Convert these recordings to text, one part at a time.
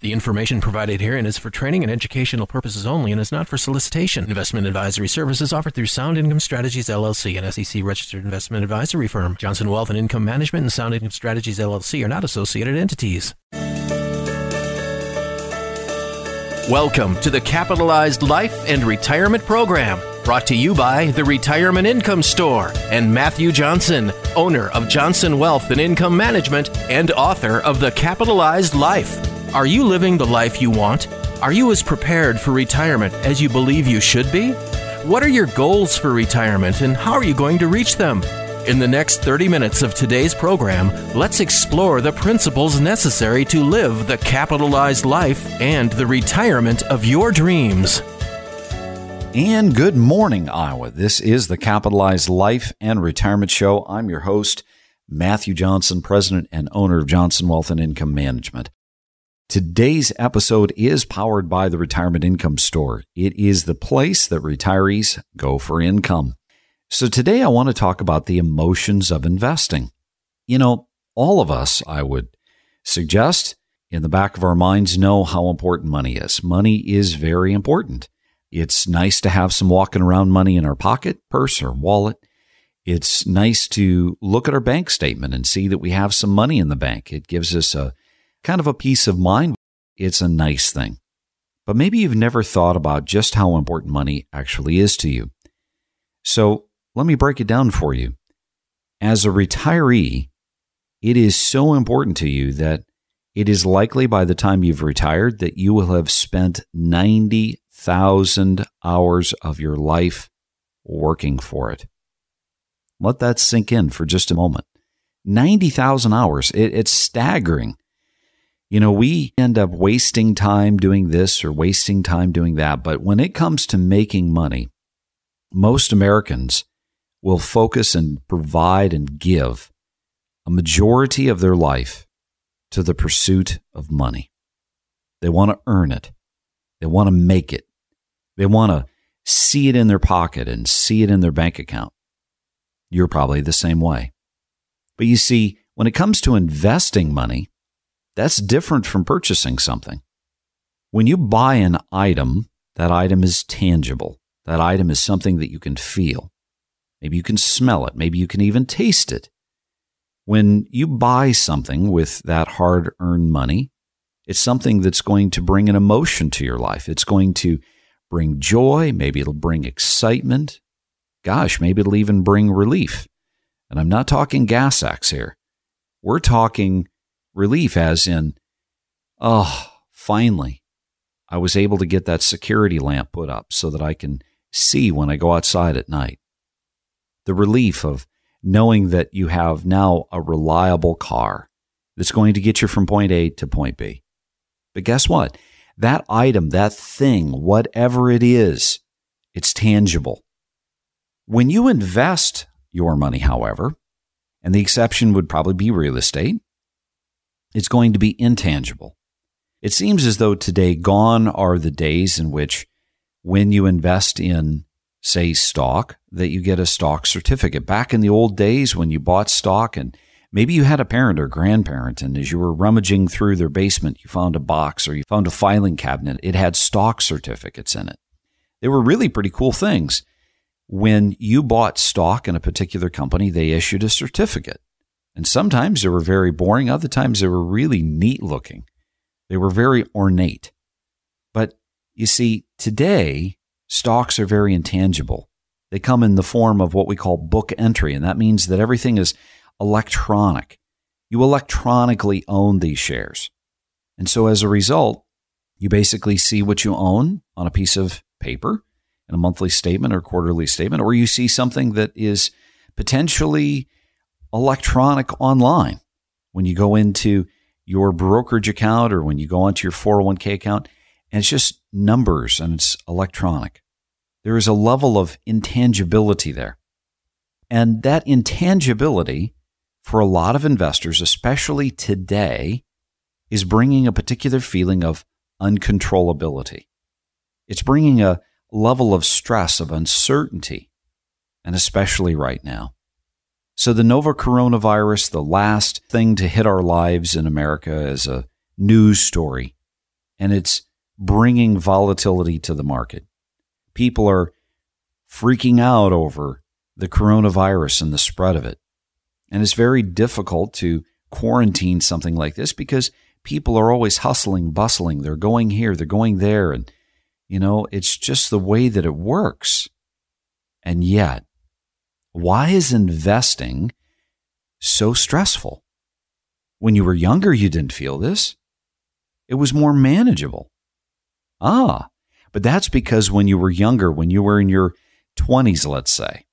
The information provided herein is for training and educational purposes only and is not for solicitation. Investment advisory services offered through Sound Income Strategies LLC, an SEC registered investment advisory firm. Johnson Wealth and Income Management and Sound Income Strategies LLC are not associated entities. Welcome to the Capitalized Life and Retirement Program, brought to you by the Retirement Income Store and Matthew Johnson, owner of Johnson Wealth and Income Management and author of The Capitalized Life. Are you living the life you want? Are you as prepared for retirement as you believe you should be? What are your goals for retirement and how are you going to reach them? In the next 30 minutes of today's program, let's explore the principles necessary to live the capitalized life and the retirement of your dreams. And good morning, Iowa. This is the Capitalized Life and Retirement Show. I'm your host, Matthew Johnson, president and owner of Johnson Wealth and Income Management. Today's episode is powered by the Retirement Income Store. It is the place that retirees go for income. So today I want to talk about the emotions of investing. You know, all of us, I would suggest, in the back of our minds know how important money is. Money is very important. It's nice to have some walking around money in our pocket, purse, or wallet. It's nice to look at our bank statement and see that we have some money in the bank. It gives us a kind of a peace of mind. It's a nice thing. But maybe you've never thought about just how important money actually is to you. So let me break it down for you. As a retiree, it is so important to you that it is likely by the time you've retired that you will have spent 90,000 hours of your life working for it. Let that sink in for just a moment. 90,000 hours. It, it's staggering. You know, we end up wasting time doing this or wasting time doing that. But when it comes to making money, most Americans will focus and provide and give a majority of their life to the pursuit of money. They want to earn it. They want to make it. They want to see it in their pocket and see it in their bank account. You're probably the same way. But you see, when it comes to investing money, that's different from purchasing something. When you buy an item, that item is tangible. That item is something that you can feel. Maybe you can smell it. Maybe you can even taste it. When you buy something with that hard earned money, it's something that's going to bring an emotion to your life. It's going to bring joy. Maybe it'll bring excitement. Gosh, maybe it'll even bring relief. And I'm not talking Gas-X here. We're talking relief, as in, oh, finally, I was able to get that security lamp put up so that I can see when I go outside at night. The relief of knowing that you have now a reliable car that's going to get you from point A to point B. But guess what? That item, that thing, whatever it is, it's tangible. When you invest your money, however, and the exception would probably be real estate, it's going to be intangible. It seems as though today gone are the days in which when you invest in, say, stock, that you get a stock certificate. Back in the old days when you bought stock and maybe you had a parent or grandparent, and as you were rummaging through their basement, you found a box or you found a filing cabinet. It had stock certificates in it. They were really pretty cool things. When you bought stock in a particular company, they issued a certificate. And sometimes they were very boring, other times they were really neat looking. They were very ornate. But you see, today, stocks are very intangible. They come in the form of what we call book entry, and that means that everything is electronic. You electronically own these shares. And so as a result, you basically see what you own on a piece of paper in a monthly statement or quarterly statement, or you see something that is potentially electronic online. When you go into your brokerage account or when you go onto your 401k account, and it's just numbers and it's electronic. There is a level of intangibility there. And that intangibility for a lot of investors, especially today, is bringing a particular feeling of uncontrollability. It's bringing a level of stress, of uncertainty, and especially right now. So, the novel coronavirus, the last thing to hit our lives in America as a news story, and it's bringing volatility to the market. People are freaking out over the coronavirus and the spread of it. And it's very difficult to quarantine something like this because people are always hustling, bustling. They're going here, they're going there. And, you know, it's just the way that it works. And yet, why is investing so stressful? When you were younger, you didn't feel this. It was more manageable. Ah, but that's because when you were younger, when you were in your 20s, let's say,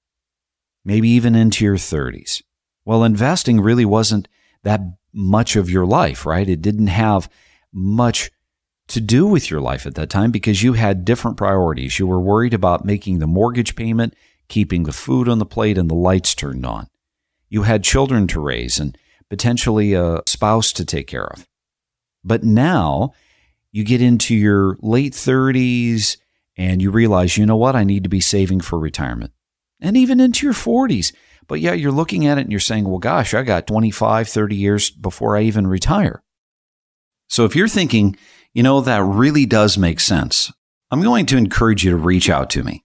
maybe even into your 30s, well, investing really wasn't that much of your life, right? It didn't have much to do with your life at that time because you had different priorities. You were worried about making the mortgage payment, keeping the food on the plate, and the lights turned on. You had children to raise and potentially a spouse to take care of. But now you get into your late 30s and you realize, you know what, I need to be saving for retirement. And even into your 40s. But yeah, you're looking at it and you're saying, well, gosh, I got 25, 30 years before I even retire. So if you're thinking, you know, that really does make sense, I'm going to encourage you to reach out to me.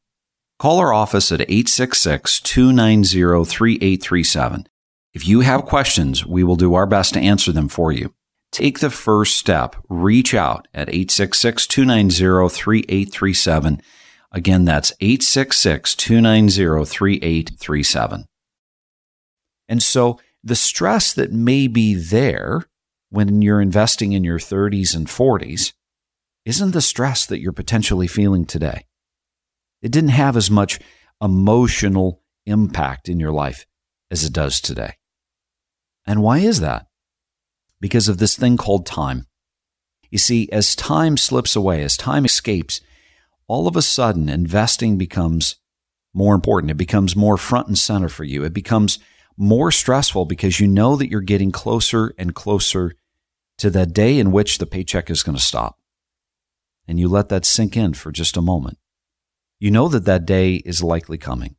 Call our office at 866 290 3837. If you have questions, we will do our best to answer them for you. Take the first step. Reach out at 866 290 3837. Again, that's 866 290 3837. And so the stress that may be there when you're investing in your 30s and 40s isn't the stress that you're potentially feeling today. It didn't have as much emotional impact in your life as it does today. And why is that? Because of this thing called time. You see, as time slips away, as time escapes, all of a sudden investing becomes more important. It becomes more front and center for you. It becomes more stressful because you know that you're getting closer and closer to that day in which the paycheck is going to stop. And you let that sink in for just a moment. You know that that day is likely coming.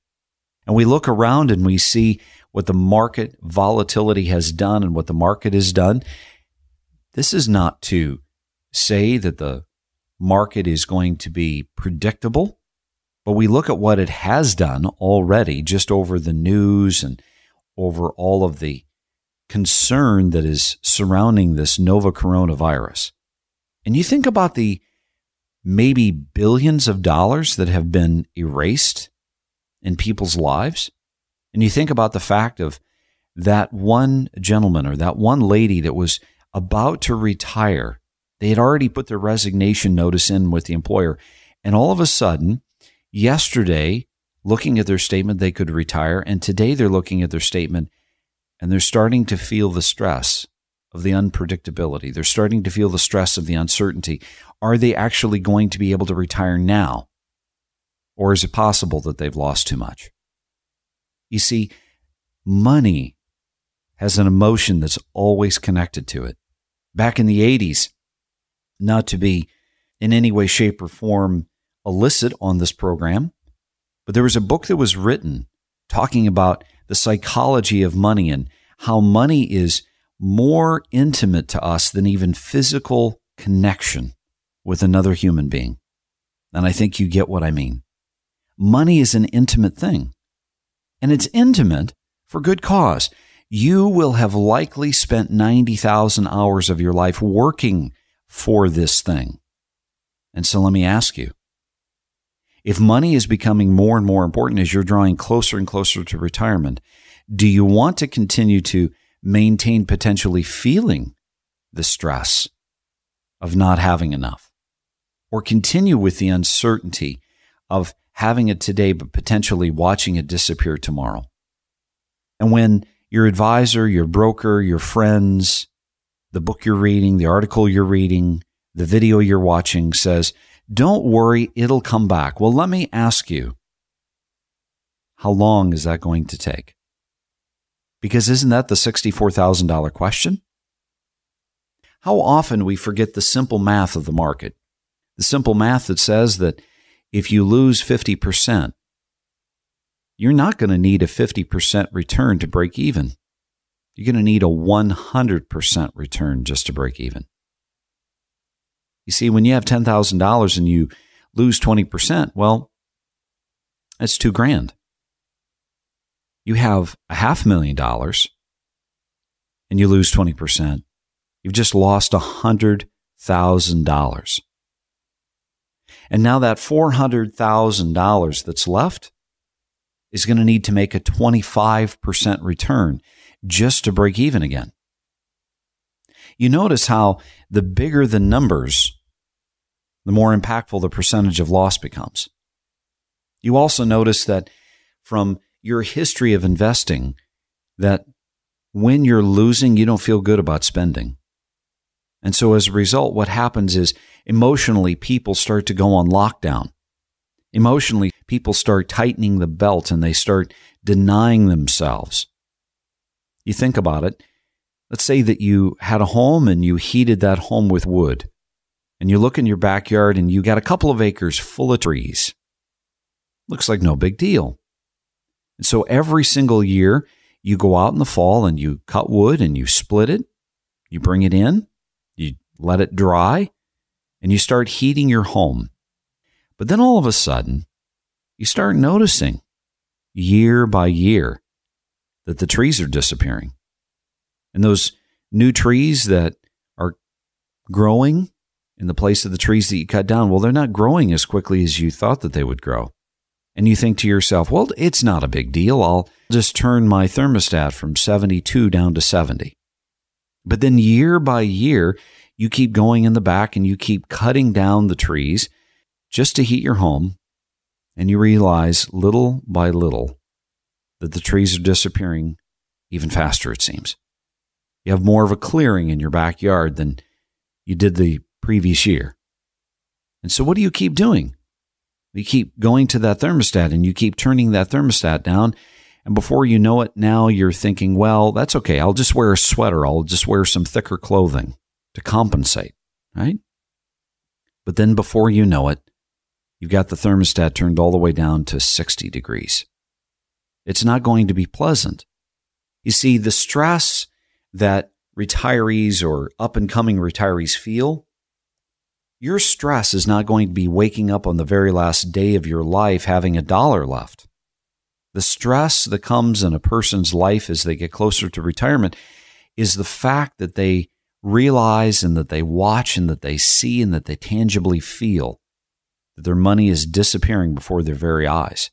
And we look around and we see what the market volatility has done and what the market has done. This is not to say that the market is going to be predictable, but we look at what it has done already just over the news and over all of the concern that is surrounding this Nova coronavirus. And you think about the maybe billions of dollars that have been erased in people's lives. And you think about the fact of that one gentleman or that one lady that was about to retire. They had already put their resignation notice in with the employer. And all of a sudden, yesterday, looking at their statement, they could retire. And today they're looking at their statement and they're starting to feel the stress of the unpredictability. They're starting to feel the stress of the uncertainty. Are they actually going to be able to retire now? Or is it possible that they've lost too much? You see, money has an emotion that's always connected to it. Back in the 80s, not to be in any way, shape, or form illicit on this program, but there was a book that was written talking about the psychology of money and how money is more intimate to us than even physical connection with another human being. And I think you get what I mean. Money is an intimate thing and it's intimate for good cause. You will have likely spent 90,000 hours of your life working for this thing. And so let me ask you if money is becoming more and more important as you're drawing closer and closer to retirement, do you want to continue to maintain potentially feeling the stress of not having enough? Or continue with the uncertainty of having it today, but potentially watching it disappear tomorrow. And when your advisor, your broker, your friends, the book you're reading, the article you're reading, the video you're watching says, don't worry, it'll come back. Well, let me ask you, how long is that going to take? Because isn't that the $64,000 question? How often we forget the simple math of the market. The simple math that says that if you lose 50%, you're not going to need a 50% return to break even. You're going to need a 100% return just to break even. You see, when you have $10,000 and you lose 20%, well, that's two grand. You have a half million dollars and you lose 20%. You've just lost a $100,000. And now that $400,000 that's left is going to need to make a 25% return just to break even again. You notice how the bigger the numbers, the more impactful the percentage of loss becomes. You also notice that from your history of investing, that when you're losing, you don't feel good about spending. And so as a result, what happens is emotionally, people start to go on lockdown. Emotionally, people start tightening the belt and they start denying themselves. You think about it. Let's say that you had a home and you heated that home with wood. And you look in your backyard and you got a couple of acres full of trees. Looks like no big deal. And so every single year, you go out in the fall and you cut wood and you split it, you bring it in, you let it dry, and you start heating your home. But then all of a sudden, you start noticing year by year that the trees are disappearing. And those new trees that are growing in the place of the trees that you cut down, well, they're not growing as quickly as you thought that they would grow. And you think to yourself, well, it's not a big deal. I'll just turn my thermostat from 72 down to 70. But then year by year, you keep going in the back and you keep cutting down the trees just to heat your home. And you realize little by little that the trees are disappearing even faster, it seems. You have more of a clearing in your backyard than you did the previous year. And so, what do you keep doing? You keep going to that thermostat and you keep turning that thermostat down. And before you know it, now you're thinking, well, that's okay. I'll just wear a sweater. I'll just wear some thicker clothing to compensate, right? But then before you know it, you've got the thermostat turned all the way down to 60 degrees. It's not going to be pleasant. You see, the stress that retirees or up and coming retirees feel your stress is not going to be waking up on the very last day of your life having a dollar left. The stress that comes in a person's life as they get closer to retirement is the fact that they realize and that they watch and that they see and that they tangibly feel that their money is disappearing before their very eyes.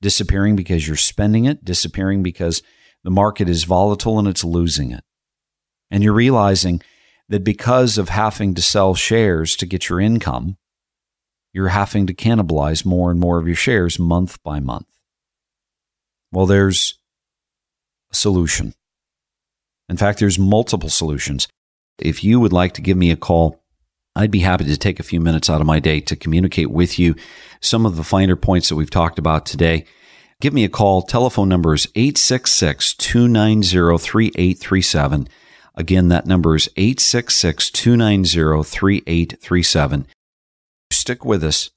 Disappearing because you're spending it, disappearing because the market is volatile and it's losing it. And you're realizing that because of having to sell shares to get your income, you're having to cannibalize more and more of your shares month by month. Well, there's a solution. In fact, there's multiple solutions. If you would like to give me a call, I'd be happy to take a few minutes out of my day to communicate with you some of the finer points that we've talked about today. Give me a call. Telephone number is 866 290 3837. Again, that number is 866 290 3837. Stick with us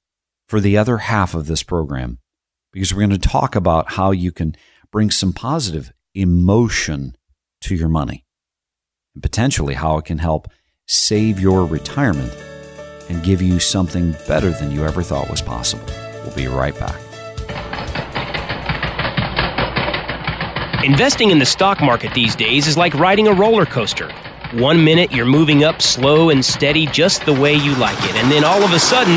for the other half of this program because we're going to talk about how you can bring some positive emotion to your money and potentially how it can help save your retirement and give you something better than you ever thought was possible. We'll be right back. Investing in the stock market these days is like riding a roller coaster. One minute you're moving up slow and steady just the way you like it, and then all of a sudden,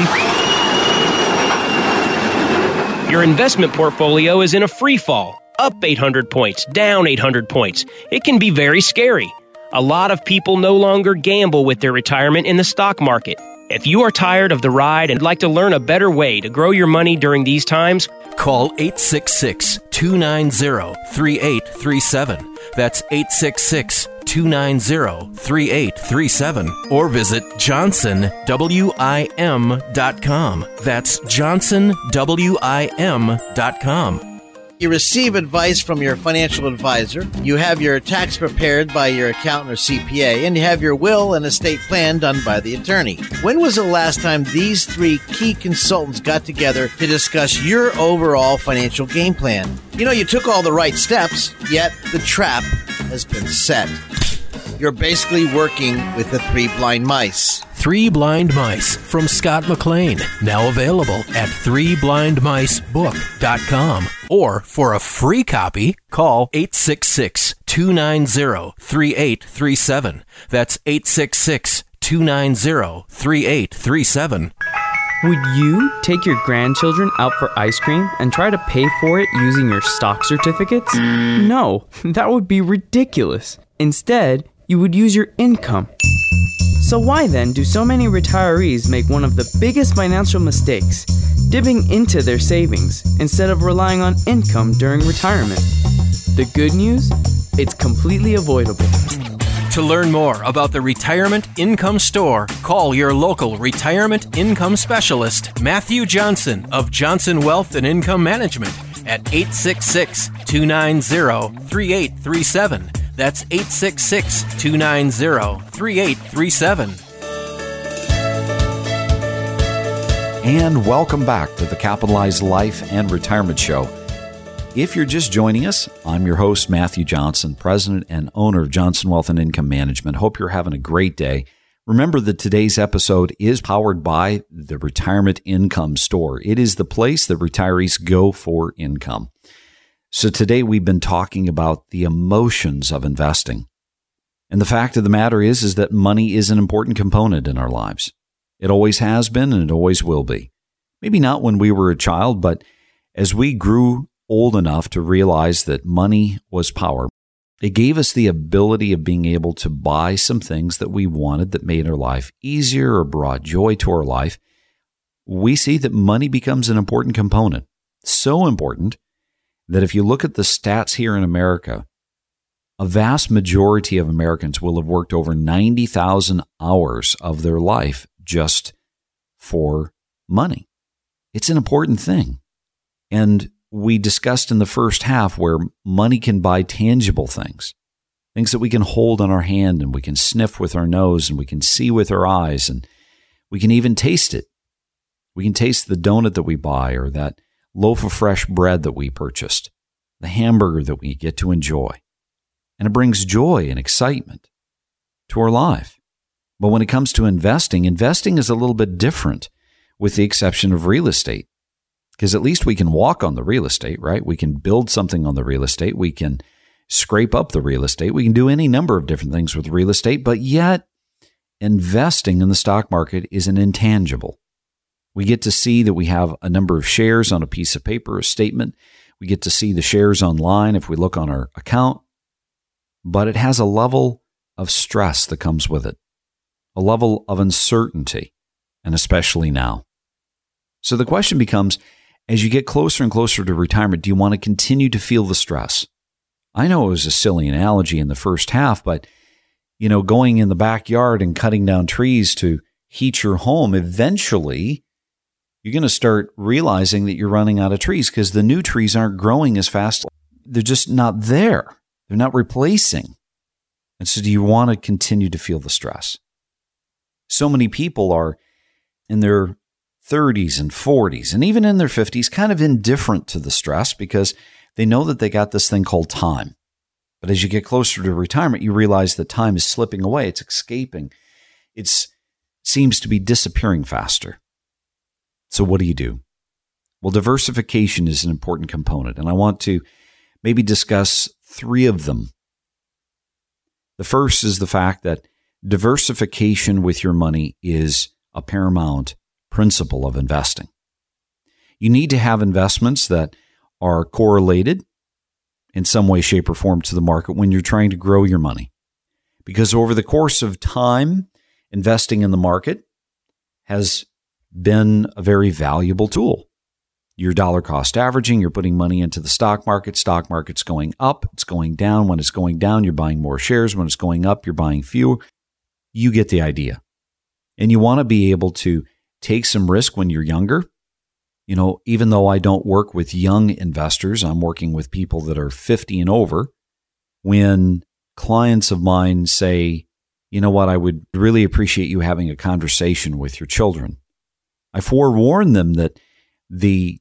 your investment portfolio is in a free fall up 800 points, down 800 points. It can be very scary. A lot of people no longer gamble with their retirement in the stock market. If you are tired of the ride and like to learn a better way to grow your money during these times, call 866 290 3837. That's 866 290 3837. Or visit johnsonwim.com. That's johnsonwim.com. You receive advice from your financial advisor. You have your tax prepared by your accountant or CPA, and you have your will and estate plan done by the attorney. When was the last time these three key consultants got together to discuss your overall financial game plan? You know, you took all the right steps, yet the trap has been set. You're basically working with the three blind mice. Three Blind Mice from Scott McLean, now available at threeblindmicebook.com. Or for a free copy, call 866 290 3837. That's 866 290 3837. Would you take your grandchildren out for ice cream and try to pay for it using your stock certificates? No, that would be ridiculous. Instead, you would use your income. So, why then do so many retirees make one of the biggest financial mistakes, dipping into their savings instead of relying on income during retirement? The good news? It's completely avoidable. To learn more about the Retirement Income Store, call your local retirement income specialist, Matthew Johnson of Johnson Wealth and Income Management at 866 290 3837. That's 866 290 3837. And welcome back to the Capitalized Life and Retirement Show. If you're just joining us, I'm your host, Matthew Johnson, president and owner of Johnson Wealth and Income Management. Hope you're having a great day. Remember that today's episode is powered by the Retirement Income Store. It is the place that retirees go for income. So today we've been talking about the emotions of investing. And the fact of the matter is is that money is an important component in our lives. It always has been and it always will be. Maybe not when we were a child, but as we grew old enough to realize that money was power. It gave us the ability of being able to buy some things that we wanted that made our life easier or brought joy to our life. We see that money becomes an important component. So important that if you look at the stats here in America, a vast majority of Americans will have worked over 90,000 hours of their life just for money. It's an important thing. And we discussed in the first half where money can buy tangible things, things that we can hold in our hand and we can sniff with our nose and we can see with our eyes and we can even taste it. We can taste the donut that we buy or that loaf of fresh bread that we purchased, the hamburger that we get to enjoy. And it brings joy and excitement to our life. But when it comes to investing, investing is a little bit different with the exception of real estate because at least we can walk on the real estate, right? We can build something on the real estate. We can scrape up the real estate. We can do any number of different things with real estate, but yet investing in the stock market is an intangible. We get to see that we have a number of shares on a piece of paper, a statement. We get to see the shares online if we look on our account, but it has a level of stress that comes with it, a level of uncertainty, and especially now. So the question becomes as you get closer and closer to retirement, do you want to continue to feel the stress? I know it was a silly analogy in the first half, but you know, going in the backyard and cutting down trees to heat your home, eventually you're going to start realizing that you're running out of trees because the new trees aren't growing as fast. They're just not there. They're not replacing. And so, do you want to continue to feel the stress? So many people are in their 30s and 40s and even in their 50s kind of indifferent to the stress because they know that they got this thing called time. But as you get closer to retirement, you realize that time is slipping away, it's escaping. It seems to be disappearing faster. So what do you do? Well, diversification is an important component, and I want to maybe discuss three of them. The first is the fact that diversification with your money is a paramount principle of investing. You need to have investments that are correlated in some way, shape, or form to the market when you're trying to grow your money. Because over the course of time, investing in the market has been a very valuable tool. Your dollar cost averaging, you're putting money into the stock market. Stock market's going up, it's going down. When it's going down, you're buying more shares. When it's going up, you're buying fewer. You get the idea. And you want to be able to take some risk when you're younger. You know, even though I don't work with young investors, I'm working with people that are 50 and over. When clients of mine say, you know what, I would really appreciate you having a conversation with your children, I forewarn them that the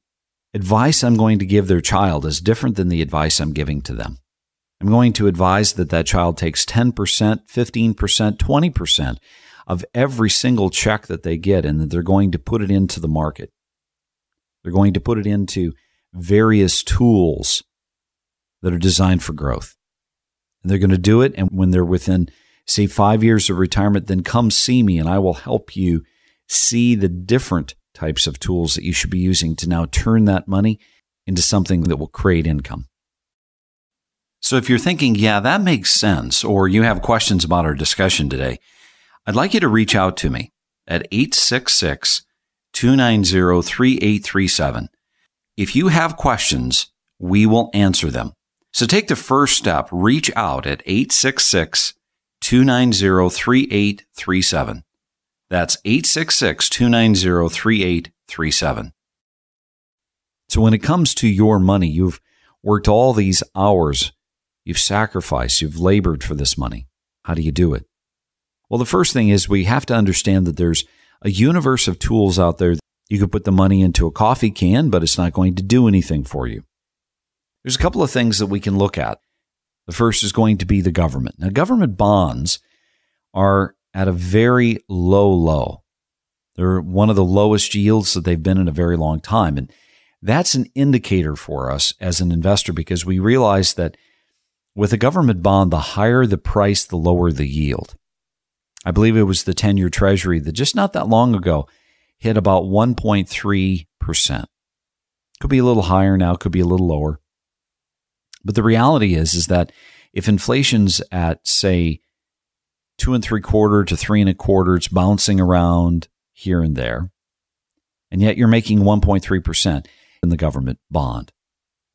advice I'm going to give their child is different than the advice I'm giving to them. I'm going to advise that that child takes 10%, 15%, 20% of every single check that they get and that they're going to put it into the market. They're going to put it into various tools that are designed for growth. And they're going to do it. And when they're within, say, five years of retirement, then come see me and I will help you see the different types of tools that you should be using to now turn that money into something that will create income. So if you're thinking, yeah, that makes sense, or you have questions about our discussion today, I'd like you to reach out to me at 866 290 3837. If you have questions, we will answer them. So take the first step, reach out at 866 290 3837. That's 866 290 3837. So when it comes to your money, you've worked all these hours, you've sacrificed, you've labored for this money. How do you do it? Well, the first thing is we have to understand that there's a universe of tools out there. You could put the money into a coffee can, but it's not going to do anything for you. There's a couple of things that we can look at. The first is going to be the government. Now, government bonds are at a very low low. They're one of the lowest yields that they've been in a very long time. And that's an indicator for us as an investor because we realize that with a government bond, the higher the price, the lower the yield. I believe it was the 10 year treasury that just not that long ago hit about 1.3%. Could be a little higher now, could be a little lower. But the reality is, is that if inflation's at, say, two and three quarter to three and a quarter, it's bouncing around here and there. And yet you're making 1.3% in the government bond,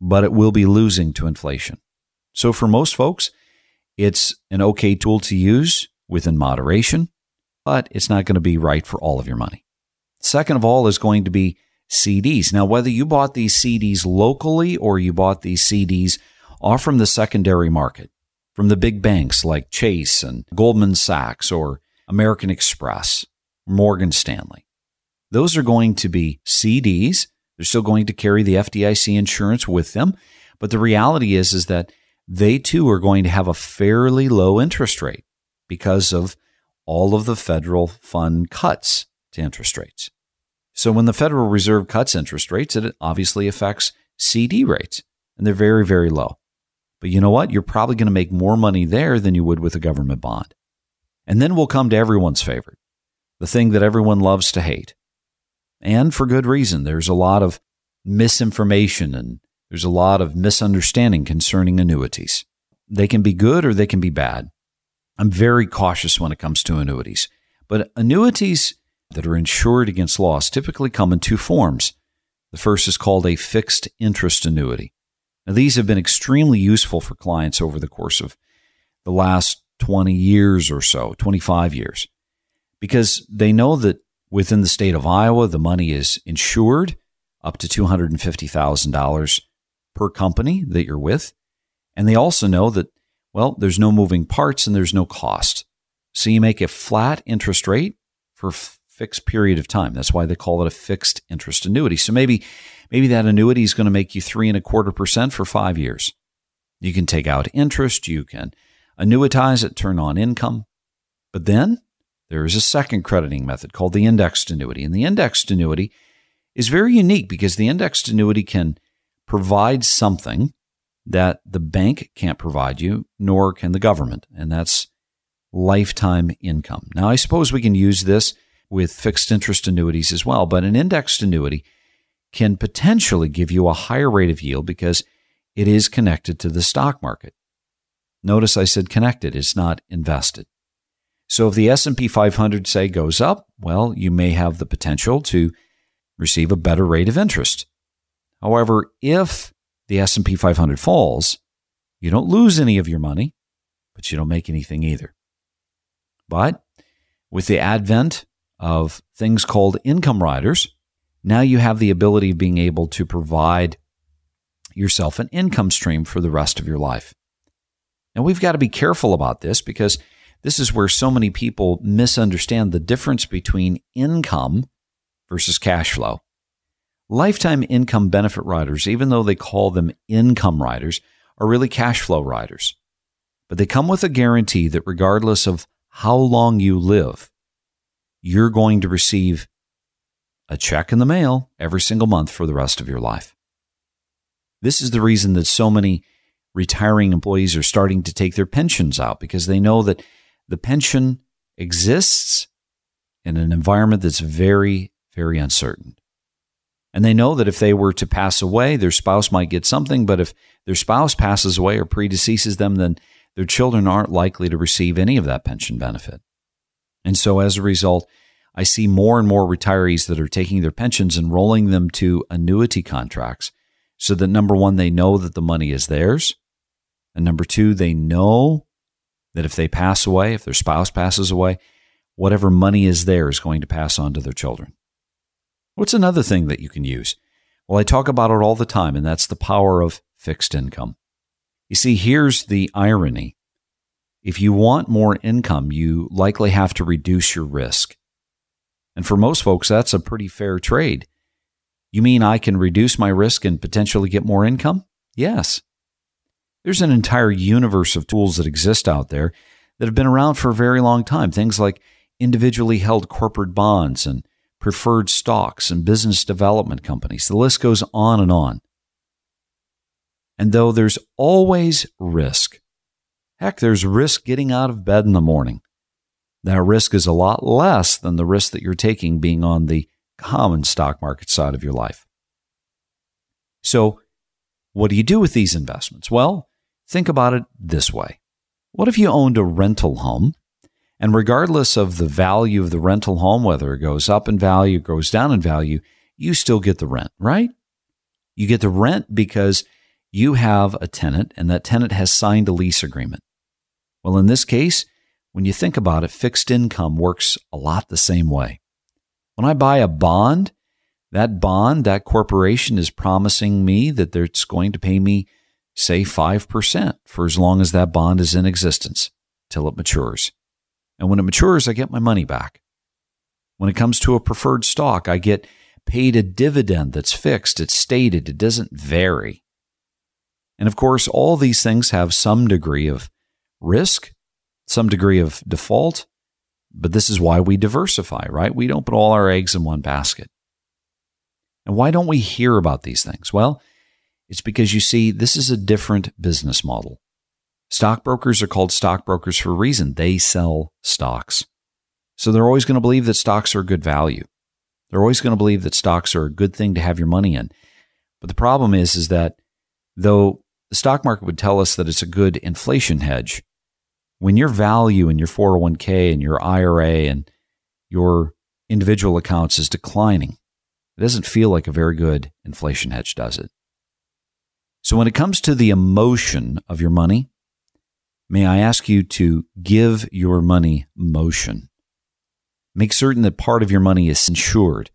but it will be losing to inflation. So for most folks, it's an okay tool to use within moderation, but it's not going to be right for all of your money. Second of all is going to be CDs. Now, whether you bought these CDs locally or you bought these CDs off from the secondary market, from the big banks like Chase and Goldman Sachs or American Express, Morgan Stanley, those are going to be CDs. They're still going to carry the FDIC insurance with them. But the reality is, is that they too are going to have a fairly low interest rate because of all of the federal fund cuts to interest rates. So when the Federal Reserve cuts interest rates, it obviously affects CD rates, and they're very, very low. But you know what? You're probably going to make more money there than you would with a government bond. And then we'll come to everyone's favorite, the thing that everyone loves to hate. And for good reason. There's a lot of misinformation and there's a lot of misunderstanding concerning annuities. They can be good or they can be bad. I'm very cautious when it comes to annuities. But annuities that are insured against loss typically come in two forms. The first is called a fixed interest annuity. Now, these have been extremely useful for clients over the course of the last 20 years or so, 25 years, because they know that within the state of Iowa, the money is insured up to $250,000 per company that you're with. And they also know that well, there's no moving parts and there's no cost. So you make a flat interest rate for fixed period of time. That's why they call it a fixed interest annuity. So maybe maybe that annuity is going to make you three and a quarter percent for five years. You can take out interest, you can annuitize it, turn on income. But then there is a second crediting method called the indexed annuity. And the indexed annuity is very unique because the indexed annuity can provide something that the bank can't provide you, nor can the government, and that's lifetime income. Now, I suppose we can use this with fixed interest annuities as well, but an indexed annuity can potentially give you a higher rate of yield because it is connected to the stock market. Notice I said connected, it's not invested. So if the S&P 500 say goes up, well, you may have the potential to receive a better rate of interest. However, if the S&P 500 falls, you don't lose any of your money, but you don't make anything either. But with the advent of things called income riders, now you have the ability of being able to provide yourself an income stream for the rest of your life. Now we've got to be careful about this because this is where so many people misunderstand the difference between income versus cash flow. Lifetime income benefit riders, even though they call them income riders, are really cash flow riders. But they come with a guarantee that regardless of how long you live, you're going to receive a check in the mail every single month for the rest of your life. This is the reason that so many retiring employees are starting to take their pensions out because they know that the pension exists in an environment that's very, very uncertain. And they know that if they were to pass away, their spouse might get something, but if their spouse passes away or predeceases them, then their children aren't likely to receive any of that pension benefit. And so as a result, I see more and more retirees that are taking their pensions and rolling them to annuity contracts so that number one, they know that the money is theirs. And number two, they know that if they pass away, if their spouse passes away, whatever money is there is going to pass on to their children. What's another thing that you can use? Well, I talk about it all the time, and that's the power of fixed income. You see, here's the irony. If you want more income, you likely have to reduce your risk. And for most folks, that's a pretty fair trade. You mean I can reduce my risk and potentially get more income? Yes. There's an entire universe of tools that exist out there that have been around for a very long time. Things like individually held corporate bonds and preferred stocks and business development companies. The list goes on and on. And though there's always risk, heck, there's risk getting out of bed in the morning. That risk is a lot less than the risk that you're taking being on the common stock market side of your life. So, what do you do with these investments? Well, think about it this way. What if you owned a rental home and regardless of the value of the rental home, whether it goes up in value, goes down in value, you still get the rent, right? You get the rent because you have a tenant and that tenant has signed a lease agreement. Well, in this case, when you think about it, fixed income works a lot the same way. When I buy a bond, that bond, that corporation is promising me that it's going to pay me, say, 5% for as long as that bond is in existence till it matures. And when it matures, I get my money back. When it comes to a preferred stock, I get paid a dividend that's fixed, it's stated, it doesn't vary. And of course, all these things have some degree of risk, some degree of default, but this is why we diversify, right? We don't put all our eggs in one basket. And why don't we hear about these things? Well, it's because you see, this is a different business model. Stockbrokers are called stockbrokers for a reason. They sell stocks. So they're always going to believe that stocks are a good value. They're always going to believe that stocks are a good thing to have your money in. But the problem is, is that though the stock market would tell us that it's a good inflation hedge, when your value in your 401k and your IRA and your individual accounts is declining, it doesn't feel like a very good inflation hedge, does it? So when it comes to the emotion of your money, may I ask you to give your money motion. Make certain that part of your money is insured.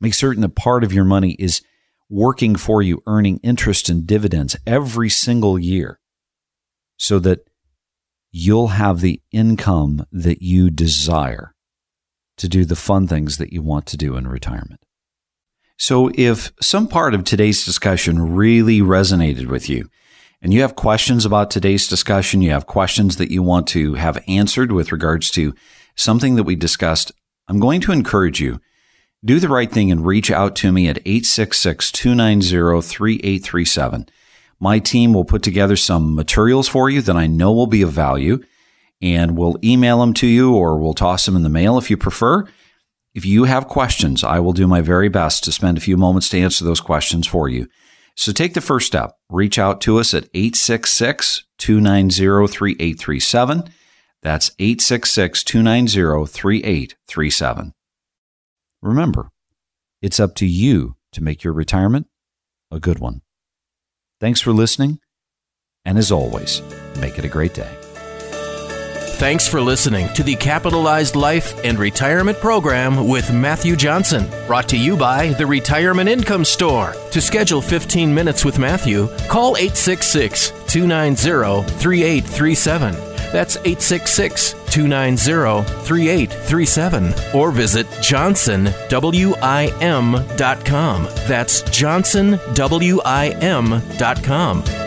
Make certain that part of your money is working for you, earning interest and dividends every single year so that you'll have the income that you desire to do the fun things that you want to do in retirement. So if some part of today's discussion really resonated with you, and you have questions about today's discussion, you have questions that you want to have answered with regards to something that we discussed, I'm going to encourage you do the right thing and reach out to me at 866 290 3837. My team will put together some materials for you that I know will be of value, and we'll email them to you or we'll toss them in the mail if you prefer. If you have questions, I will do my very best to spend a few moments to answer those questions for you. So take the first step. Reach out to us at 866 290 3837. That's 866 290 3837. Remember, it's up to you to make your retirement a good one. Thanks for listening, and as always, make it a great day. Thanks for listening to the Capitalized Life and Retirement Program with Matthew Johnson, brought to you by the Retirement Income Store. To schedule 15 minutes with Matthew, call 866 290 3837. That's 866 290 3837. Or visit johnsonwim.com. That's johnsonwim.com.